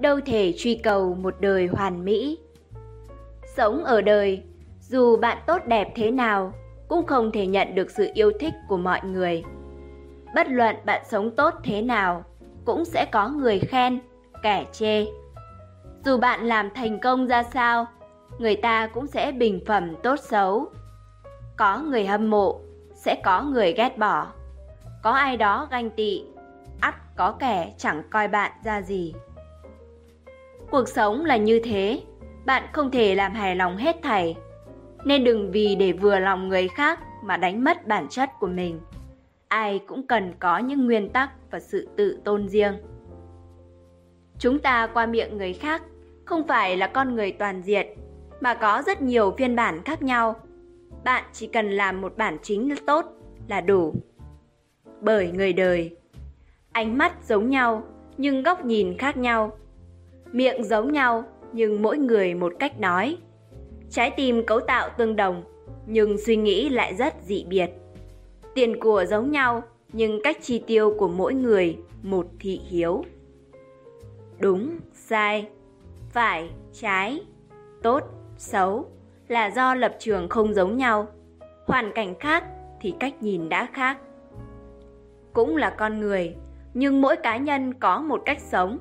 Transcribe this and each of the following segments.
đâu thể truy cầu một đời hoàn mỹ. Sống ở đời, dù bạn tốt đẹp thế nào, cũng không thể nhận được sự yêu thích của mọi người. Bất luận bạn sống tốt thế nào, cũng sẽ có người khen, kẻ chê. Dù bạn làm thành công ra sao, người ta cũng sẽ bình phẩm tốt xấu. Có người hâm mộ, sẽ có người ghét bỏ. Có ai đó ganh tị, ắt có kẻ chẳng coi bạn ra gì. Cuộc sống là như thế, bạn không thể làm hài lòng hết thảy. Nên đừng vì để vừa lòng người khác mà đánh mất bản chất của mình. Ai cũng cần có những nguyên tắc và sự tự tôn riêng. Chúng ta qua miệng người khác không phải là con người toàn diện, mà có rất nhiều phiên bản khác nhau. Bạn chỉ cần làm một bản chính tốt là đủ. Bởi người đời, ánh mắt giống nhau nhưng góc nhìn khác nhau. Miệng giống nhau nhưng mỗi người một cách nói. Trái tim cấu tạo tương đồng nhưng suy nghĩ lại rất dị biệt. Tiền của giống nhau nhưng cách chi tiêu của mỗi người một thị hiếu. Đúng, sai, phải, trái, tốt, xấu là do lập trường không giống nhau. Hoàn cảnh khác thì cách nhìn đã khác. Cũng là con người, nhưng mỗi cá nhân có một cách sống.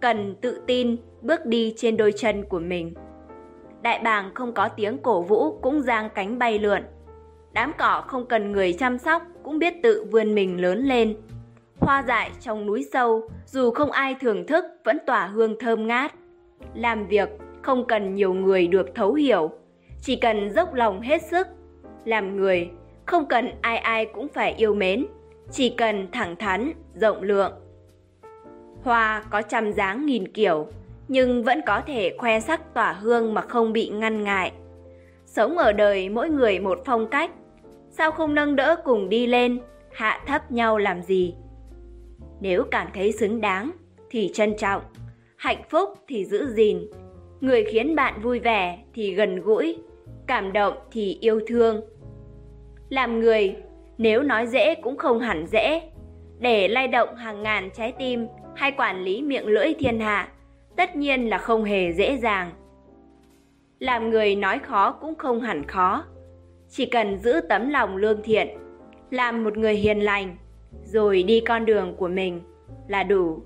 Cần tự tin bước đi trên đôi chân của mình. Đại bàng không có tiếng cổ vũ cũng giang cánh bay lượn. Đám cỏ không cần người chăm sóc cũng biết tự vươn mình lớn lên. Hoa dại trong núi sâu, dù không ai thưởng thức vẫn tỏa hương thơm ngát. Làm việc không cần nhiều người được thấu hiểu, chỉ cần dốc lòng hết sức. Làm người không cần ai ai cũng phải yêu mến, chỉ cần thẳng thắn, rộng lượng. Hoa có trăm dáng nghìn kiểu, nhưng vẫn có thể khoe sắc tỏa hương mà không bị ngăn ngại. Sống ở đời mỗi người một phong cách, sao không nâng đỡ cùng đi lên, hạ thấp nhau làm gì? Nếu cảm thấy xứng đáng thì trân trọng, hạnh phúc thì giữ gìn, người khiến bạn vui vẻ thì gần gũi, cảm động thì yêu thương. Làm người, nếu nói dễ cũng không hẳn dễ, để lay động hàng ngàn trái tim hay quản lý miệng lưỡi thiên hạ, tất nhiên là không hề dễ dàng. Làm người nói khó cũng không hẳn khó, chỉ cần giữ tấm lòng lương thiện, làm một người hiền lành, rồi đi con đường của mình là đủ.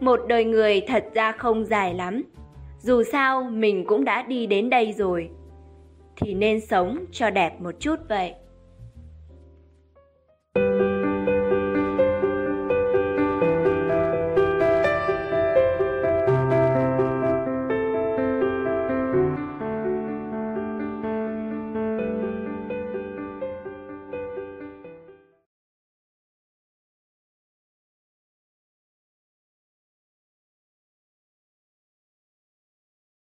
Một đời người thật ra không dài lắm, dù sao mình cũng đã đi đến đây rồi, thì nên sống cho đẹp một chút vậy.